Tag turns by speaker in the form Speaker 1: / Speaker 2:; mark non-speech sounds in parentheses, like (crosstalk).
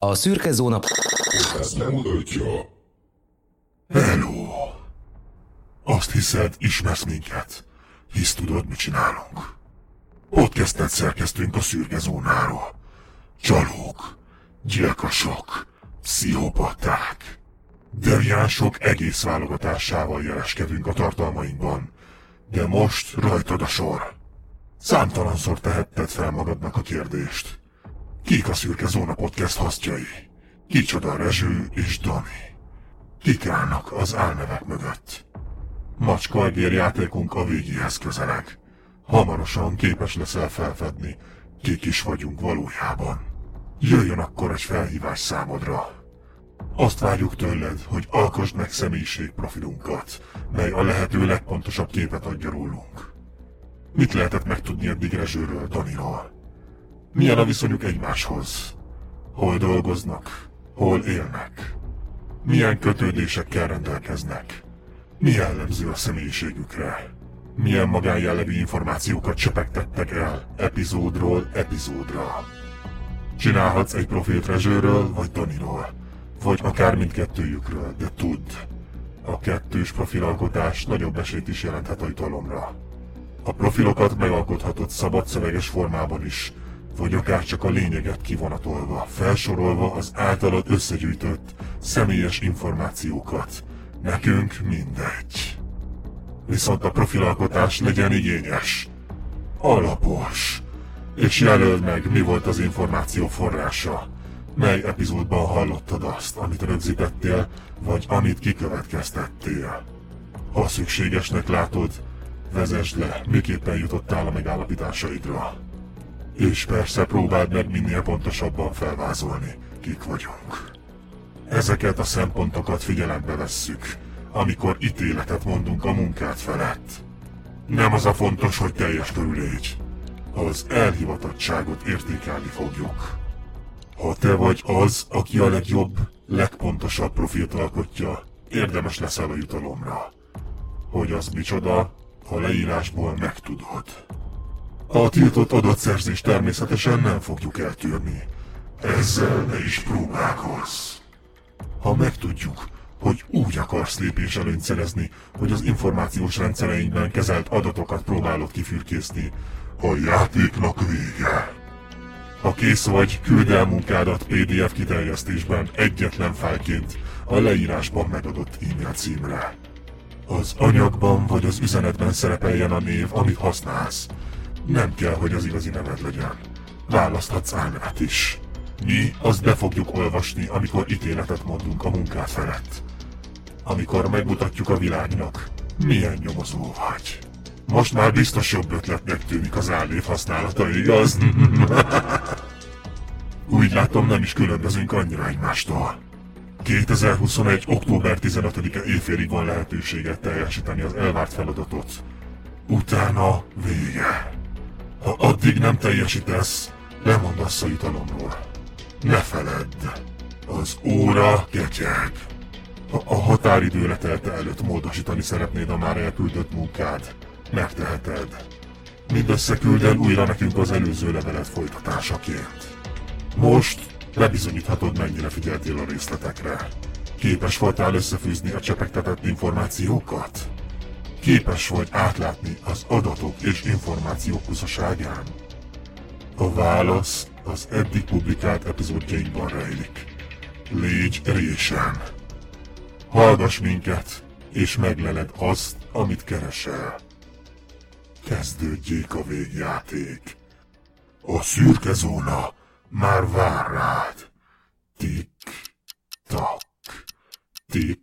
Speaker 1: A szürke zóna...
Speaker 2: Ez nem mutatja. Hello! Azt hiszed, ismersz minket. Hisz tudod, mit csinálunk. Podcastet szerkeztünk a szürke zónáról. Csalók, gyilkosok, pszichopaták, deviánsok egész válogatásával jeleskedünk a tartalmainkban. De most rajtad a sor. Számtalanszor tehetted fel magadnak a kérdést. Kik a Szürke Zóna podcast hasztjai? Kicsoda Rezső és Dani? Kik állnak az álnevek mögött? Macska játékunk a végéhez közeleg. Hamarosan képes leszel felfedni, kik is vagyunk valójában. Jöjjön akkor egy felhívás számodra. Azt várjuk tőled, hogy alkosd meg személyiségprofilunkat, mely a lehető legpontosabb képet adja rólunk. Mit lehetett megtudni eddig Rezsőről, Daniról? Milyen a viszonyuk egymáshoz? Hol dolgoznak? Hol élnek? Milyen kötődésekkel rendelkeznek? Mi jellemző a személyiségükre? Milyen magánjellegű információkat csepegtettek el epizódról epizódra? Csinálhatsz egy profilt Rezsőről vagy Daniról, vagy akár mindkettőjükről, de tudd, a kettős profilalkotás nagyobb esélyt is jelenthet a jutalomra. A profilokat megalkothatod szabad szöveges formában is, vagy akár csak a lényeget kivonatolva, felsorolva az általad összegyűjtött személyes információkat. Nekünk mindegy. Viszont a profilalkotás legyen igényes, alapos, és jelöld meg, mi volt az információ forrása. Mely epizódban hallottad azt, amit rögzítettél, vagy amit kikövetkeztettél. Ha szükségesnek látod, vezesd le, miképpen jutottál a megállapításaidra. És persze próbáld meg minél pontosabban felvázolni, kik vagyunk. Ezeket a szempontokat figyelembe vesszük, amikor ítéletet mondunk a munkát felett. Nem az a fontos, hogy teljes körül légy. Az elhivatottságot értékelni fogjuk. Ha te vagy az, aki a legjobb, legpontosabb profilt alkotja, érdemes leszel a jutalomra. Hogy az micsoda, ha leírásból megtudod. A tiltott adatszerzést természetesen nem fogjuk eltűrni. Ezzel ne is próbálkozz. Ha megtudjuk, hogy úgy akarsz lépés előnyt szerezni, hogy az információs rendszereinkben kezelt adatokat próbálod kifürkészni, a játéknak vége. Ha kész vagy, küld el munkádat PDF kiterjesztésben egyetlen fájlként a leírásban megadott e-mail címre. Az anyagban vagy az üzenetben szerepeljen a név, amit használsz. Nem kell, hogy az igazi neved legyen. Választhatsz álnevet is. Mi azt be fogjuk olvasni, amikor ítéletet mondunk a munkát felett. Amikor megmutatjuk a világnak, milyen nyomozó vagy. Most már biztos jobb ötletnek tűnik az álnév használata, igaz? (laughs) Úgy látom, nem is különbözünk annyira egymástól. 2021. október 15-e éjfélig van lehetőséget teljesíteni az elvárt feladatot. Utána vége. Ha addig nem teljesítesz, lemondasz a jutalomról. Ne feledd, az óra ketyeg. Ha a határidő letelte előtt módosítani szeretnéd a már elküldött munkád, megteheted. Mindössze küld el újra nekünk az előző levelet folytatásaként. Most bebizonyíthatod, mennyire figyeltél a részletekre. Képes voltál összefűzni a csepegtetett információkat? Képes vagy átlátni az adatok és információk kuszaságán? A válasz az eddig publikált epizódjainkban rejlik. Légy résen! Hallgass minket, és megleled azt, amit keresel. Kezdődjék a végjáték. A szürke zóna már vár rád. Tik, tak, tik,